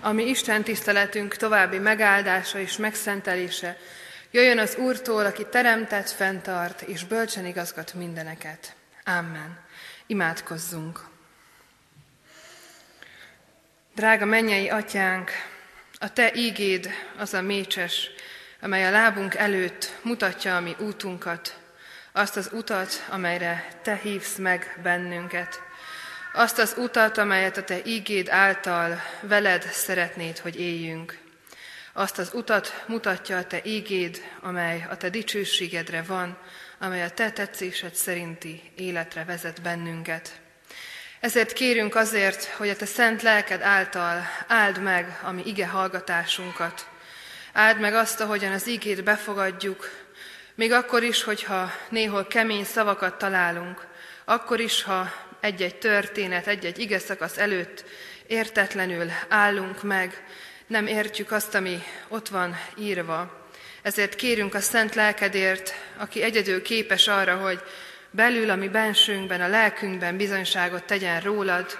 ami Isten tiszteletünk további megáldása és megszentelése, jöjjön az Úrtól, aki teremtett, fenntart és bölcsen igazgat mindeneket. Amen. Imádkozzunk. Drága mennyei atyánk, a te ígéd az a mécses, amely a lábunk előtt mutatja a mi útunkat, azt az utat, amelyre te hívsz meg bennünket, azt az utat, amelyet a te ígéd által veled szeretnéd, hogy éljünk. Azt az utat mutatja a te ígéd, amely a te dicsőségedre van, amely a te tetszésed szerinti életre vezet bennünket. Ezért kérünk azért, hogy a te szent lelked által áld meg a mi ige hallgatásunkat. Áld meg azt, ahogyan az ígét befogadjuk, még akkor is, hogyha néhol kemény szavakat találunk, akkor is, ha egy-egy történet, egy-egy ige szakasz előtt értetlenül állunk meg, nem értjük azt, ami ott van írva. Ezért kérünk a szent lelkedért, aki egyedül képes arra, hogy belül, ami bensőnkben, a lelkünkben bizonyságot tegyen rólad,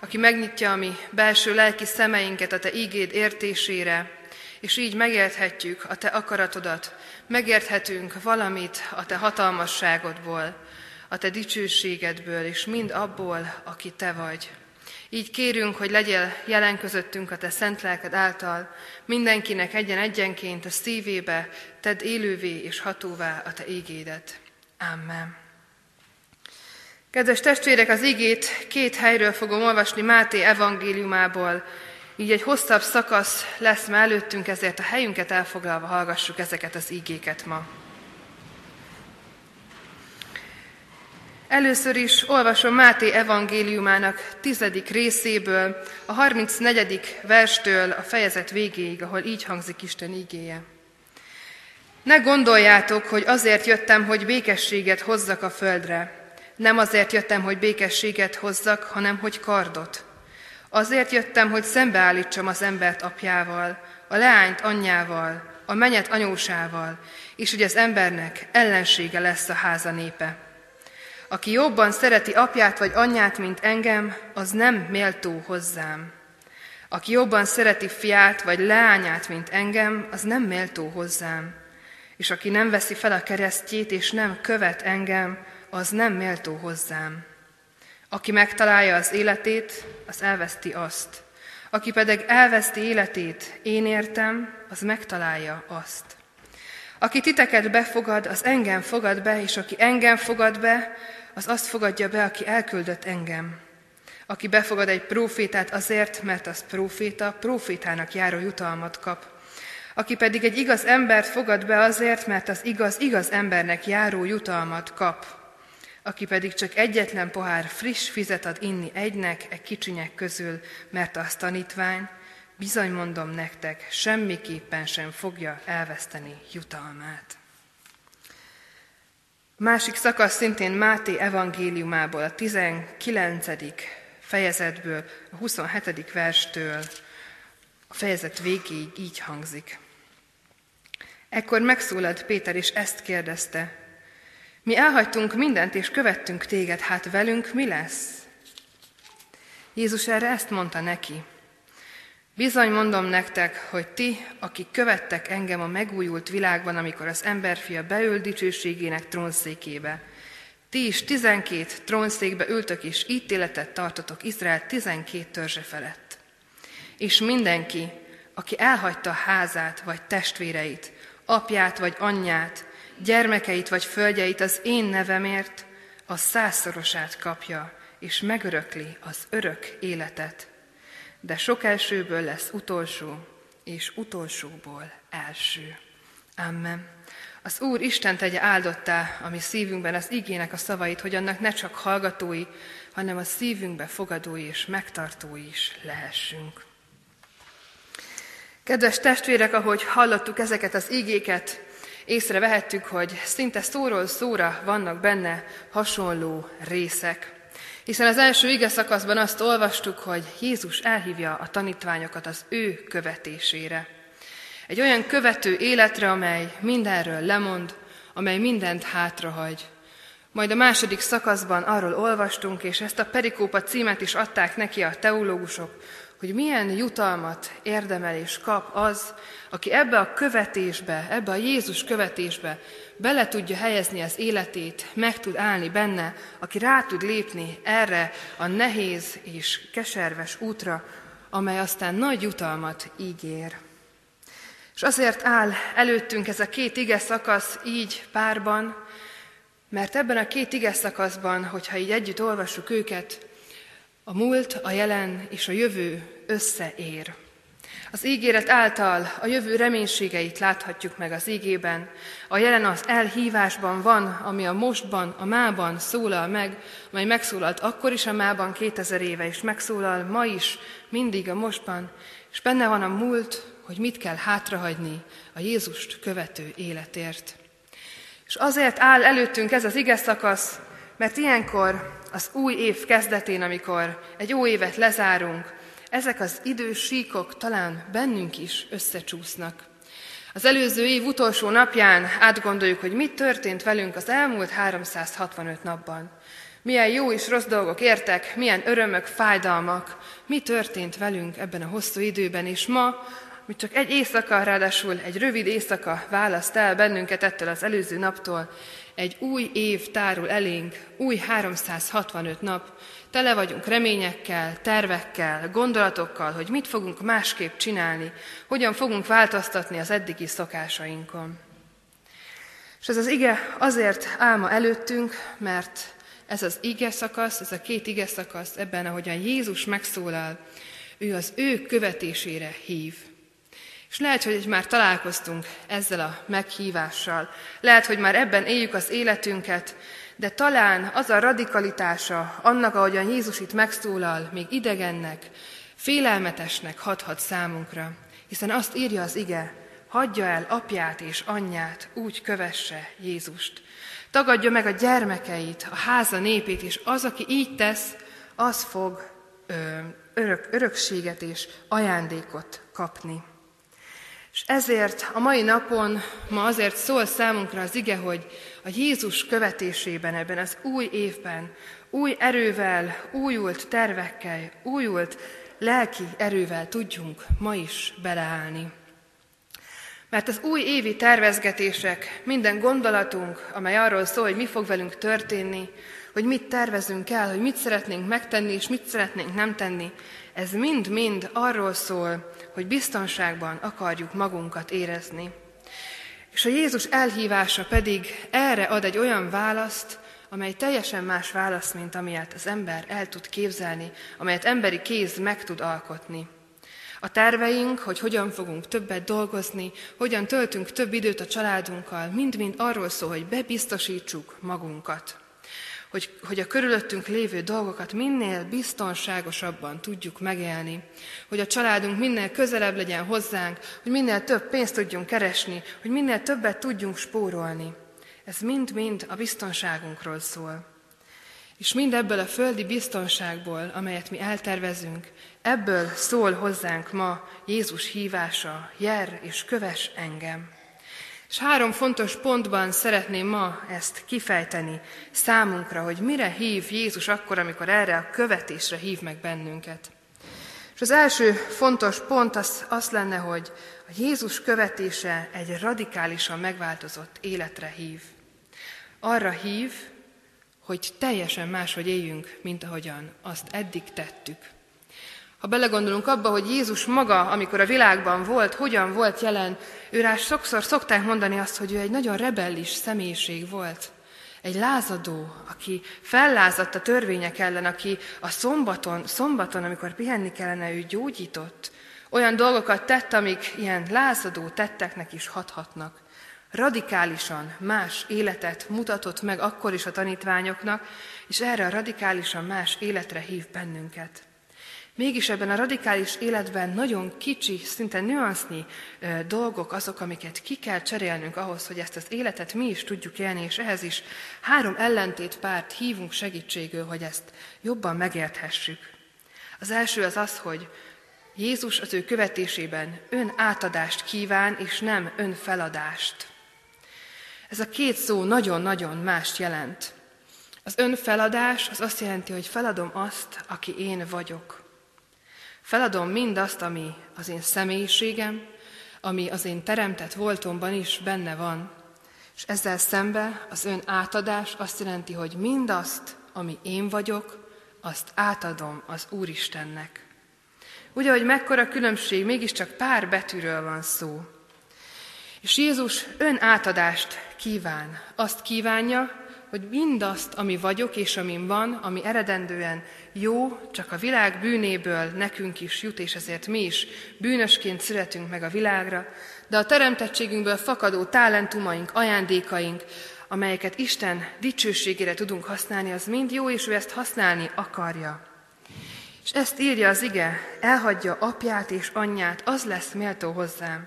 aki megnyitja a mi belső lelki szemeinket a Te ígéd értésére, és így megérthetjük a Te akaratodat, megérthetünk valamit a Te hatalmasságodból, a Te dicsőségedből, és mind abból, aki Te vagy. Így kérünk, hogy legyél jelen közöttünk a Te szent lelked által, mindenkinek egyen-egyenként a szívébe, tedd élővé és hatóvá a Te ígédet. Amen. Kedves testvérek, az igét két helyről fogom olvasni Máté evangéliumából, így egy hosszabb szakasz lesz már előttünk, ezért a helyünket elfoglalva hallgassuk ezeket az ígéket ma. Először is olvasom Máté evangéliumának tizedik részéből, a 34. verstől a fejezet végéig, ahol így hangzik Isten ígéje. Ne gondoljátok, hogy azért jöttem, hogy békességet hozzak a földre. Nem azért jöttem, hogy békességet hozzak, hanem hogy kardot. Azért jöttem, hogy szembeállítsam az embert apjával, a leányt anyjával, a menyet anyósával, és hogy az embernek ellensége lesz a háza népe. Aki jobban szereti apját vagy anyját, mint engem, az nem méltó hozzám. Aki jobban szereti fiát vagy leányát, mint engem, az nem méltó hozzám. És aki nem veszi fel a keresztjét és nem követ engem, az nem méltó hozzám. Aki megtalálja az életét, az elveszti azt. Aki pedig elveszti életét, én értem, az megtalálja azt. Aki titeket befogad, az engem fogad be, és aki engem fogad be, az azt fogadja be, aki elküldött engem. Aki befogad egy prófétát azért, mert az próféta, prófétának járó jutalmat kap. Aki pedig egy igaz embert fogad be azért, mert az igaz, igaz embernek járó jutalmat kap. Aki pedig csak egyetlen pohár friss fizet ad inni egynek, egy kicsinyek közül, mert az tanítvány, bizony mondom nektek, semmiképpen sem fogja elveszteni jutalmát. Másik szakasz szintén Máté evangéliumából, a 19. fejezetből, a 27. verstől a fejezet végéig így hangzik. Ekkor megszólalt Péter, és ezt kérdezte, mi elhagytunk mindent, és követtünk téged, hát velünk mi lesz? Jézus erre ezt mondta neki, Bizony mondom nektek, hogy ti, akik követtek engem a megújult világban, amikor az emberfia beül dicsőségének trónszékébe, ti is tizenkét trónszékbe ültök, és ítéletet tartotok Izrael tizenkét törzse felett. És mindenki, aki elhagyta házát vagy testvéreit, apját vagy anyját, gyermekeit vagy földjeit az én nevemért, a százszorosát kapja, és megörökli az örök életet de sok elsőből lesz utolsó, és utolsóból első. Amen. Az Úr Isten tegye áldottá a mi szívünkben az igének a szavait, hogy annak ne csak hallgatói, hanem a szívünkbe fogadói és megtartói is lehessünk. Kedves testvérek, ahogy hallottuk ezeket az igéket, észrevehettük, hogy szinte szóról szóra vannak benne hasonló részek. Hiszen az első ige szakaszban azt olvastuk, hogy Jézus elhívja a tanítványokat az ő követésére. Egy olyan követő életre, amely mindenről lemond, amely mindent hátrahagy. Majd a második szakaszban arról olvastunk, és ezt a perikópa címet is adták neki a teológusok, hogy milyen jutalmat érdemel és kap az, aki ebbe a követésbe, ebbe a Jézus követésbe bele tudja helyezni az életét, meg tud állni benne, aki rá tud lépni erre a nehéz és keserves útra, amely aztán nagy jutalmat ígér. És azért áll előttünk ez a két ige szakasz így párban, mert ebben a két ige szakaszban, hogyha így együtt olvassuk őket, a múlt, a jelen és a jövő összeér. Az ígéret által a jövő reménységeit láthatjuk meg az ígében. A jelen az elhívásban van, ami a mostban, a mában szólal meg, mely megszólalt akkor is a mában 2000 éve, és megszólal ma is, mindig a mostban, és benne van a múlt, hogy mit kell hátrahagyni a Jézust követő életért. És azért áll előttünk ez az ige szakasz, mert ilyenkor az új év kezdetén, amikor egy új évet lezárunk, ezek az idős síkok talán bennünk is összecsúsznak. Az előző év utolsó napján átgondoljuk, hogy mit történt velünk az elmúlt 365 napban. Milyen jó és rossz dolgok értek, milyen örömök, fájdalmak, mi történt velünk ebben a hosszú időben, és ma hogy csak egy éjszaka, ráadásul egy rövid éjszaka választ el bennünket ettől az előző naptól, egy új év tárul elénk, új 365 nap, tele vagyunk reményekkel, tervekkel, gondolatokkal, hogy mit fogunk másképp csinálni, hogyan fogunk változtatni az eddigi szokásainkon. És ez az ige azért álma előttünk, mert ez az ige szakasz, ez a két ige szakasz ebben, ahogyan Jézus megszólal, ő az ő követésére hív. És lehet, hogy már találkoztunk ezzel a meghívással. Lehet, hogy már ebben éljük az életünket, de talán az a radikalitása annak, ahogyan Jézus itt megszólal, még idegennek, félelmetesnek hathat számunkra. Hiszen azt írja az ige, hagyja el apját és anyját, úgy kövesse Jézust. Tagadja meg a gyermekeit, a háza népét, és az, aki így tesz, az fog ö, örök, örökséget és ajándékot kapni. És ezért a mai napon, ma azért szól számunkra az ige, hogy a Jézus követésében ebben az új évben, új erővel, újult tervekkel, újult lelki erővel tudjunk ma is beleállni. Mert az új évi tervezgetések, minden gondolatunk, amely arról szól, hogy mi fog velünk történni, hogy mit tervezünk el, hogy mit szeretnénk megtenni, és mit szeretnénk nem tenni, ez mind-mind arról szól, hogy biztonságban akarjuk magunkat érezni. És a Jézus elhívása pedig erre ad egy olyan választ, amely teljesen más válasz, mint amilyet az ember el tud képzelni, amelyet emberi kéz meg tud alkotni. A terveink, hogy hogyan fogunk többet dolgozni, hogyan töltünk több időt a családunkkal, mind-mind arról szól, hogy bebiztosítsuk magunkat hogy, hogy a körülöttünk lévő dolgokat minél biztonságosabban tudjuk megélni, hogy a családunk minél közelebb legyen hozzánk, hogy minél több pénzt tudjunk keresni, hogy minél többet tudjunk spórolni. Ez mind-mind a biztonságunkról szól. És mind ebből a földi biztonságból, amelyet mi eltervezünk, ebből szól hozzánk ma Jézus hívása, jer és köves engem. És három fontos pontban szeretném ma ezt kifejteni számunkra, hogy mire hív Jézus akkor, amikor erre a követésre hív meg bennünket. És az első fontos pont az, az lenne, hogy a Jézus követése egy radikálisan megváltozott életre hív. Arra hív, hogy teljesen máshogy éljünk, mint ahogyan azt eddig tettük. Ha belegondolunk abba, hogy Jézus maga, amikor a világban volt, hogyan volt jelen, ő rá sokszor szokták mondani azt, hogy ő egy nagyon rebellis személyiség volt. Egy lázadó, aki fellázadt a törvények ellen, aki a szombaton, szombaton, amikor pihenni kellene, ő gyógyított. Olyan dolgokat tett, amik ilyen lázadó tetteknek is hathatnak. Radikálisan más életet mutatott meg akkor is a tanítványoknak, és erre a radikálisan más életre hív bennünket. Mégis ebben a radikális életben nagyon kicsi, szinte nüansznyi dolgok azok, amiket ki kell cserélnünk ahhoz, hogy ezt az életet mi is tudjuk élni, és ehhez is három ellentét párt hívunk segítségül, hogy ezt jobban megérthessük. Az első az az, hogy Jézus az ő követésében ön átadást kíván, és nem önfeladást. Ez a két szó nagyon-nagyon mást jelent. Az önfeladás az azt jelenti, hogy feladom azt, aki én vagyok. Feladom mindazt, ami az én személyiségem, ami az én teremtett voltomban is benne van. És ezzel szembe az ön átadás azt jelenti, hogy mindazt, ami én vagyok, azt átadom az Úristennek. Ugye, hogy mekkora különbség, mégiscsak pár betűről van szó. És Jézus ön átadást kíván. Azt kívánja, hogy mindazt, ami vagyok és amin van, ami eredendően jó, csak a világ bűnéből nekünk is jut, és ezért mi is bűnösként születünk meg a világra, de a teremtettségünkből fakadó talentumaink, ajándékaink, amelyeket Isten dicsőségére tudunk használni, az mind jó, és ő ezt használni akarja. És ezt írja az ige, elhagyja apját és anyját, az lesz méltó hozzám.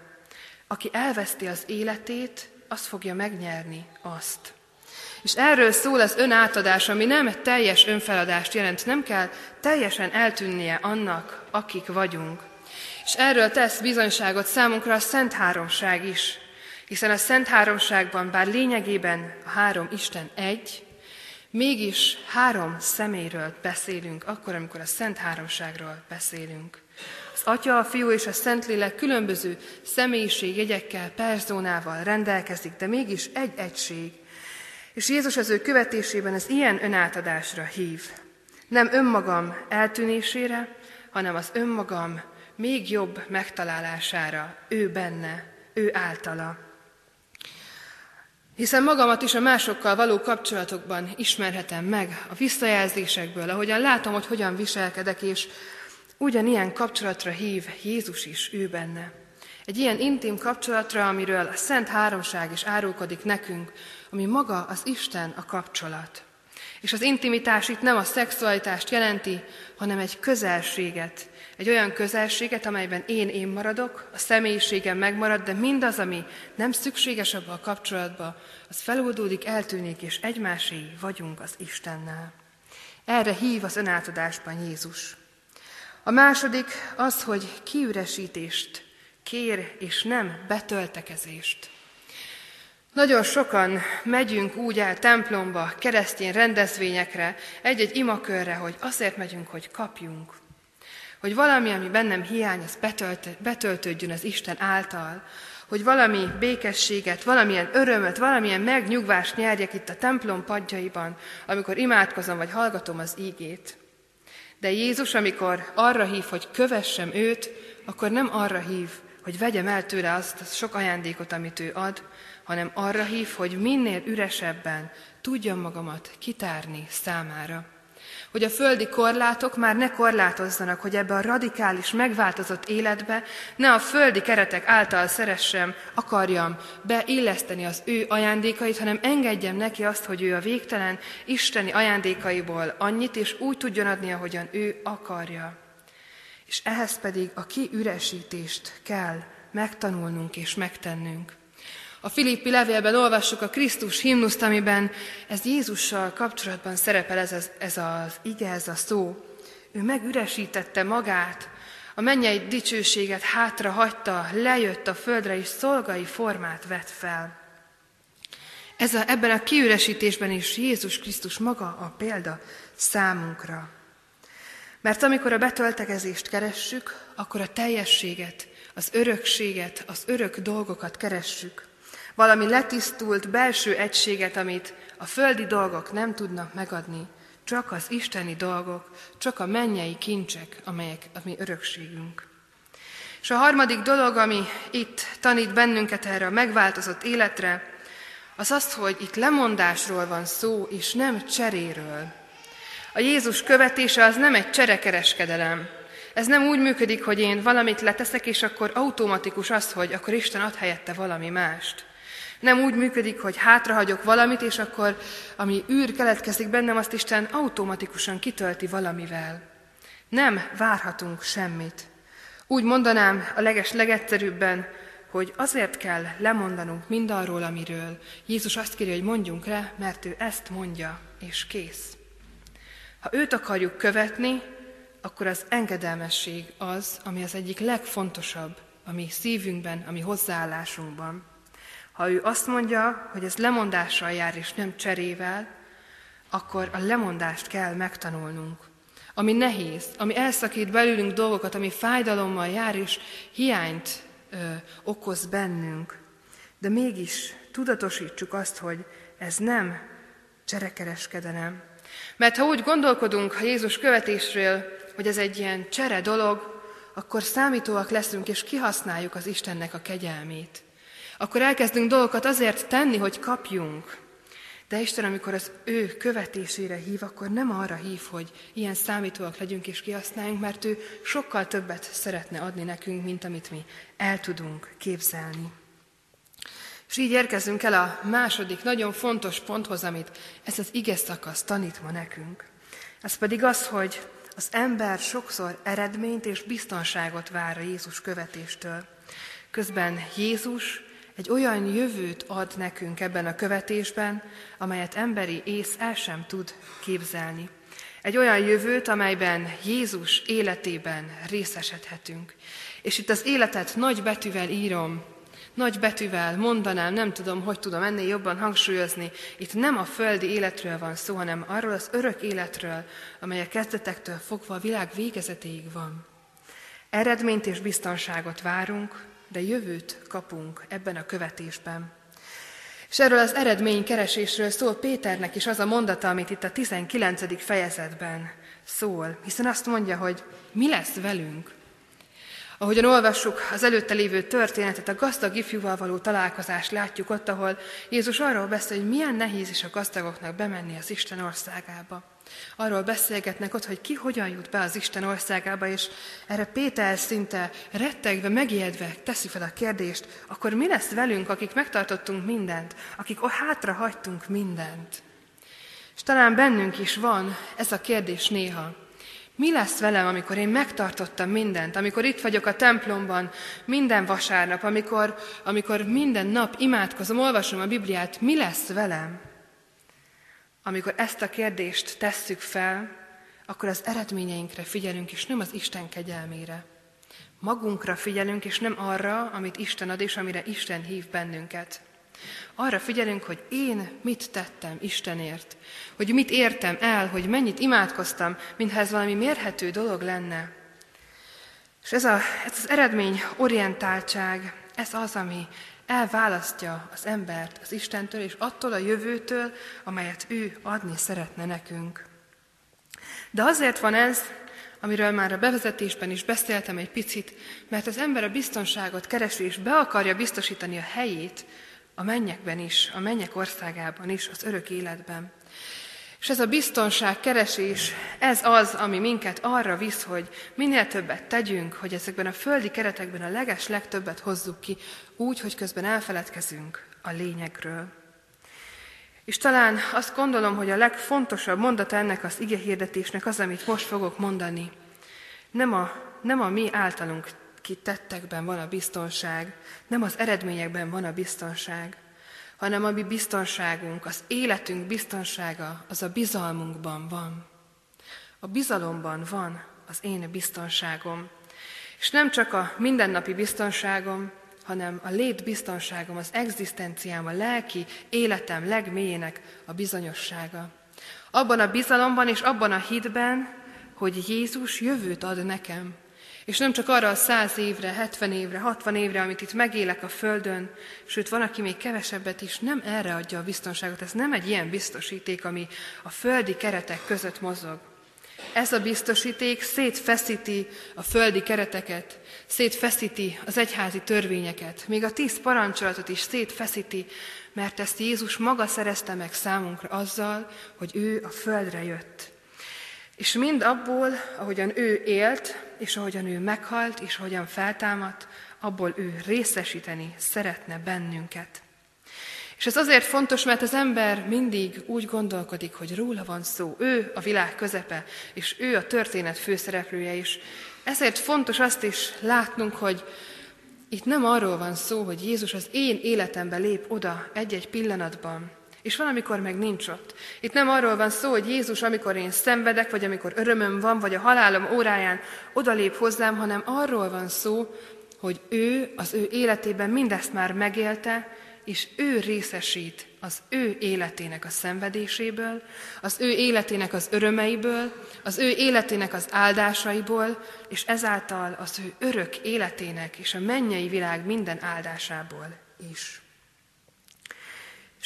Aki elveszti az életét, az fogja megnyerni azt. És erről szól az önátadás, ami nem teljes önfeladást jelent, nem kell teljesen eltűnnie annak, akik vagyunk. És erről tesz bizonyságot számunkra a Szent Háromság is, hiszen a Szent Háromságban, bár lényegében a három Isten egy, mégis három személyről beszélünk, akkor, amikor a Szent Háromságról beszélünk. Az Atya, a Fiú és a Szentlélek különböző személyiségjegyekkel, personával rendelkezik, de mégis egy egység, és Jézus az ő követésében az ilyen önátadásra hív. Nem önmagam eltűnésére, hanem az önmagam még jobb megtalálására, ő benne, ő általa. Hiszen magamat is a másokkal való kapcsolatokban ismerhetem meg a visszajelzésekből, ahogyan látom, hogy hogyan viselkedek, és ugyanilyen kapcsolatra hív Jézus is ő benne. Egy ilyen intim kapcsolatra, amiről a Szent Háromság is árulkodik nekünk, ami maga az Isten a kapcsolat. És az intimitás itt nem a szexualitást jelenti, hanem egy közelséget, egy olyan közelséget, amelyben én én maradok, a személyiségem megmarad, de mindaz, ami nem szükséges abba a kapcsolatba, az feloldódik, eltűnik, és egymásé vagyunk az Istennel. Erre hív az önátadásban Jézus. A második az, hogy kiüresítést kér, és nem betöltekezést. Nagyon sokan megyünk úgy el templomba, keresztény rendezvényekre, egy-egy imakörre, hogy azért megyünk, hogy kapjunk. Hogy valami, ami bennem hiány, az betölt, betöltődjön az Isten által. Hogy valami békességet, valamilyen örömöt, valamilyen megnyugvást nyerjek itt a templom padjaiban, amikor imádkozom vagy hallgatom az ígét. De Jézus, amikor arra hív, hogy kövessem őt, akkor nem arra hív, hogy vegyem el tőle azt a sok ajándékot, amit ő ad, hanem arra hív, hogy minél üresebben tudjam magamat kitárni számára. Hogy a földi korlátok már ne korlátozzanak, hogy ebbe a radikális, megváltozott életbe ne a földi keretek által szeressem, akarjam beilleszteni az ő ajándékait, hanem engedjem neki azt, hogy ő a végtelen isteni ajándékaiból annyit, és úgy tudjon adni, ahogyan ő akarja. És ehhez pedig a kiüresítést kell megtanulnunk és megtennünk. A Filippi levélben olvassuk a Krisztus himnuszt, amiben ez Jézussal kapcsolatban szerepel ez az, ez az ige, ez a szó. Ő megüresítette magát, a mennyei dicsőséget hátra hagyta, lejött a földre, és szolgai formát vett fel. Ez a, ebben a kiüresítésben is Jézus Krisztus maga a példa számunkra. Mert amikor a betöltekezést keressük, akkor a teljességet, az örökséget, az örök dolgokat keressük valami letisztult belső egységet, amit a földi dolgok nem tudnak megadni, csak az isteni dolgok, csak a mennyei kincsek, amelyek a mi örökségünk. És a harmadik dolog, ami itt tanít bennünket erre a megváltozott életre, az az, hogy itt lemondásról van szó, és nem cseréről. A Jézus követése az nem egy cserekereskedelem. Ez nem úgy működik, hogy én valamit leteszek, és akkor automatikus az, hogy akkor Isten ad helyette valami mást. Nem úgy működik, hogy hátrahagyok valamit, és akkor, ami űr keletkezik bennem, azt Isten automatikusan kitölti valamivel. Nem várhatunk semmit. Úgy mondanám a leges legegyszerűbben, hogy azért kell lemondanunk mindarról, amiről Jézus azt kéri, hogy mondjunk le, mert ő ezt mondja, és kész. Ha őt akarjuk követni, akkor az engedelmesség az, ami az egyik legfontosabb a mi szívünkben, a mi hozzáállásunkban. Ha ő azt mondja, hogy ez lemondással jár és nem cserével, akkor a lemondást kell megtanulnunk. ami nehéz, ami elszakít belőlünk dolgokat, ami fájdalommal jár, és hiányt ö, okoz bennünk. De mégis tudatosítsuk azt, hogy ez nem cserekereskedelem. Mert ha úgy gondolkodunk a Jézus követésről, hogy ez egy ilyen csere dolog, akkor számítóak leszünk, és kihasználjuk az Istennek a kegyelmét. Akkor elkezdünk dolgokat azért tenni, hogy kapjunk. De Isten, amikor az ő követésére hív, akkor nem arra hív, hogy ilyen számítóak legyünk és kihasználjunk, mert ő sokkal többet szeretne adni nekünk, mint amit mi el tudunk képzelni. És így érkezünk el a második nagyon fontos ponthoz, amit ez az ige szakasz tanít ma nekünk. Ez pedig az, hogy az ember sokszor eredményt és biztonságot vár a Jézus követéstől. Közben Jézus egy olyan jövőt ad nekünk ebben a követésben, amelyet emberi ész el sem tud képzelni. Egy olyan jövőt, amelyben Jézus életében részesedhetünk. És itt az életet nagy betűvel írom, nagy betűvel mondanám, nem tudom, hogy tudom ennél jobban hangsúlyozni. Itt nem a földi életről van szó, hanem arról az örök életről, amely a kezdetektől fogva a világ végezetéig van. Eredményt és biztonságot várunk, de jövőt kapunk ebben a követésben. És erről az eredménykeresésről szól Péternek is az a mondata, amit itt a 19. fejezetben szól, hiszen azt mondja, hogy mi lesz velünk, Ahogyan olvassuk az előtte lévő történetet, a gazdag ifjúval való találkozást látjuk ott, ahol Jézus arról beszél, hogy milyen nehéz is a gazdagoknak bemenni az Isten országába. Arról beszélgetnek ott, hogy ki hogyan jut be az Isten országába, és erre Péter szinte rettegve, megijedve teszi fel a kérdést, akkor mi lesz velünk, akik megtartottunk mindent, akik hátra hagytunk mindent? És talán bennünk is van ez a kérdés néha, mi lesz velem, amikor én megtartottam mindent, amikor itt vagyok a templomban minden vasárnap, amikor, amikor minden nap imádkozom, olvasom a Bibliát, mi lesz velem? Amikor ezt a kérdést tesszük fel, akkor az eredményeinkre figyelünk, és nem az Isten kegyelmére. Magunkra figyelünk, és nem arra, amit Isten ad, és amire Isten hív bennünket. Arra figyelünk, hogy én mit tettem Istenért, hogy mit értem el, hogy mennyit imádkoztam, mintha ez valami mérhető dolog lenne. És ez, a, ez az eredmény orientáltság, ez az, ami elválasztja az embert az Istentől és attól a jövőtől, amelyet ő adni szeretne nekünk. De azért van ez, amiről már a bevezetésben is beszéltem egy picit, mert az ember a biztonságot keresi és be akarja biztosítani a helyét a mennyekben is, a mennyek országában is, az örök életben. És ez a biztonság keresés, ez az, ami minket arra visz, hogy minél többet tegyünk, hogy ezekben a földi keretekben a leges legtöbbet hozzuk ki, úgy, hogy közben elfeledkezünk a lényegről. És talán azt gondolom, hogy a legfontosabb mondata ennek az ige hirdetésnek az, amit most fogok mondani. Nem a, nem a mi általunk ki tettekben van a biztonság, nem az eredményekben van a biztonság, hanem a mi biztonságunk, az életünk biztonsága, az a bizalmunkban van. A bizalomban van az én biztonságom. És nem csak a mindennapi biztonságom, hanem a lét biztonságom, az egzisztenciám, a lelki életem legmélyének a bizonyossága. Abban a bizalomban és abban a hitben, hogy Jézus jövőt ad nekem, és nem csak arra a száz évre, hetven évre, hatvan évre, amit itt megélek a Földön, sőt, van, aki még kevesebbet is, nem erre adja a biztonságot. Ez nem egy ilyen biztosíték, ami a földi keretek között mozog. Ez a biztosíték szétfeszíti a földi kereteket, szétfeszíti az egyházi törvényeket, még a tíz parancsolatot is szétfeszíti, mert ezt Jézus maga szerezte meg számunkra azzal, hogy ő a földre jött. És mind abból, ahogyan ő élt, és ahogyan ő meghalt, és ahogyan feltámadt, abból ő részesíteni szeretne bennünket. És ez azért fontos, mert az ember mindig úgy gondolkodik, hogy róla van szó, ő a világ közepe, és ő a történet főszereplője is. Ezért fontos azt is látnunk, hogy itt nem arról van szó, hogy Jézus az én életembe lép oda egy-egy pillanatban, és valamikor meg nincs ott. Itt nem arról van szó, hogy Jézus, amikor én szenvedek, vagy amikor örömöm van, vagy a halálom óráján odalép hozzám, hanem arról van szó, hogy ő az ő életében mindezt már megélte, és ő részesít az ő életének a szenvedéséből, az ő életének az örömeiből, az ő életének az áldásaiból, és ezáltal az ő örök életének és a mennyei világ minden áldásából is.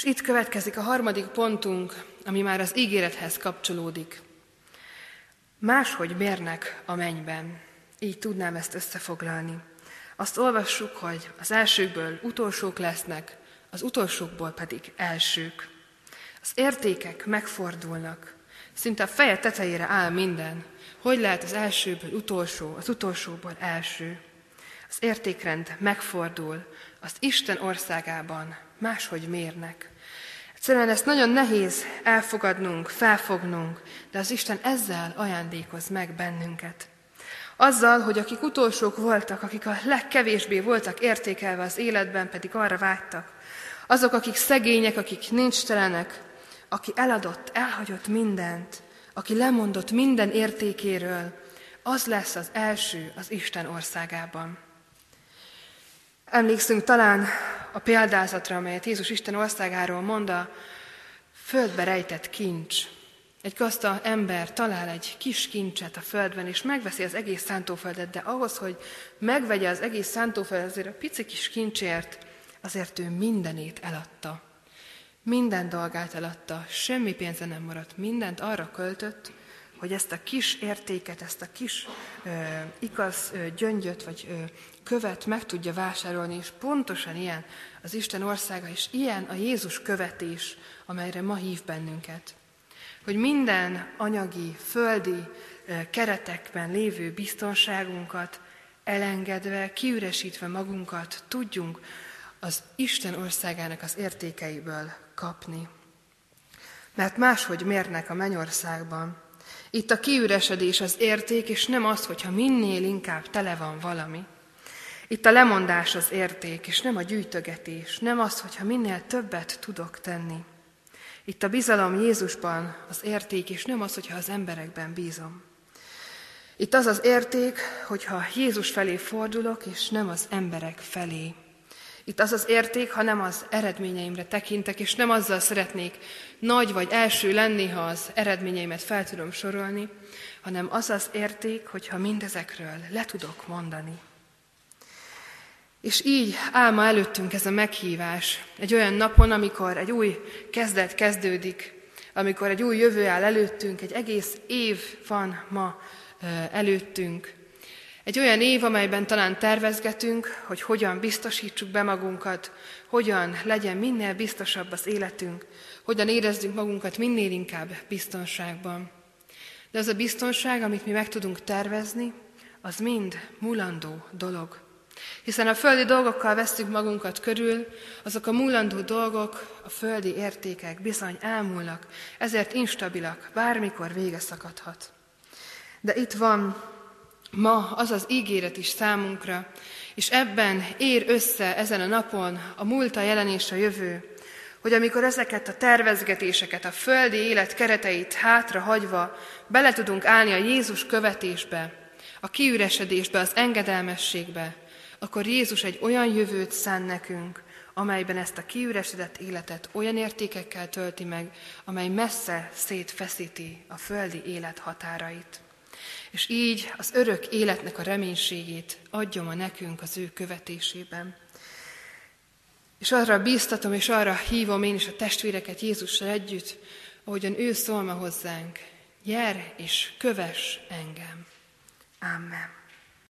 És itt következik a harmadik pontunk, ami már az ígérethez kapcsolódik. Máshogy mérnek a mennyben. Így tudnám ezt összefoglalni. Azt olvassuk, hogy az elsőkből utolsók lesznek, az utolsókból pedig elsők. Az értékek megfordulnak. Szinte a feje tetejére áll minden. Hogy lehet az elsőből utolsó, az utolsóból első? Az értékrend megfordul, az Isten országában máshogy mérnek. Egyszerűen ezt nagyon nehéz elfogadnunk, felfognunk, de az Isten ezzel ajándékoz meg bennünket. Azzal, hogy akik utolsók voltak, akik a legkevésbé voltak értékelve az életben, pedig arra vágytak. Azok, akik szegények, akik nincs telenek, aki eladott, elhagyott mindent, aki lemondott minden értékéről, az lesz az első az Isten országában. Emlékszünk talán a példázatra, amelyet Jézus Isten országáról mond, a földbe rejtett kincs. Egy gazda ember talál egy kis kincset a földben, és megveszi az egész szántóföldet, de ahhoz, hogy megvegye az egész szántóföldet, azért a pici kis kincsért, azért ő mindenét eladta. Minden dolgát eladta, semmi pénze nem maradt, mindent arra költött, hogy ezt a kis értéket, ezt a kis ö, igaz ö, gyöngyöt vagy ö, követ meg tudja vásárolni, és pontosan ilyen az Isten országa, és ilyen a Jézus követés, amelyre ma hív bennünket. Hogy minden anyagi, földi keretekben lévő biztonságunkat elengedve, kiüresítve magunkat tudjunk az Isten országának az értékeiből kapni. Mert máshogy mérnek a mennyországban. Itt a kiüresedés az érték, és nem az, hogyha minél inkább tele van valami. Itt a lemondás az érték, és nem a gyűjtögetés, nem az, hogyha minél többet tudok tenni. Itt a bizalom Jézusban az érték, és nem az, hogyha az emberekben bízom. Itt az az érték, hogyha Jézus felé fordulok, és nem az emberek felé. Itt az az érték, ha nem az eredményeimre tekintek, és nem azzal szeretnék nagy vagy első lenni, ha az eredményeimet fel tudom sorolni, hanem az az érték, hogyha mindezekről le tudok mondani. És így álma előttünk ez a meghívás egy olyan napon, amikor egy új kezdet kezdődik, amikor egy új jövő áll előttünk, egy egész év van ma előttünk. Egy olyan év, amelyben talán tervezgetünk, hogy hogyan biztosítsuk be magunkat, hogyan legyen minél biztosabb az életünk, hogyan érezzünk magunkat minél inkább biztonságban. De az a biztonság, amit mi meg tudunk tervezni, az mind mulandó dolog. Hiszen a földi dolgokkal vesztük magunkat körül, azok a múlandó dolgok, a földi értékek bizony elmúlnak, ezért instabilak, bármikor vége szakadhat. De itt van ma az az ígéret is számunkra, és ebben ér össze ezen a napon a múlt, a jelen és a jövő, hogy amikor ezeket a tervezgetéseket, a földi élet kereteit hátra hagyva bele tudunk állni a Jézus követésbe, a kiüresedésbe, az engedelmességbe, akkor Jézus egy olyan jövőt szán nekünk, amelyben ezt a kiüresedett életet olyan értékekkel tölti meg, amely messze szétfeszíti a földi élet határait. És így az örök életnek a reménységét adja ma nekünk az ő követésében. És arra bíztatom, és arra hívom én is a testvéreket Jézussal együtt, ahogyan ő szól ma hozzánk, gyere és kövess engem. Amen.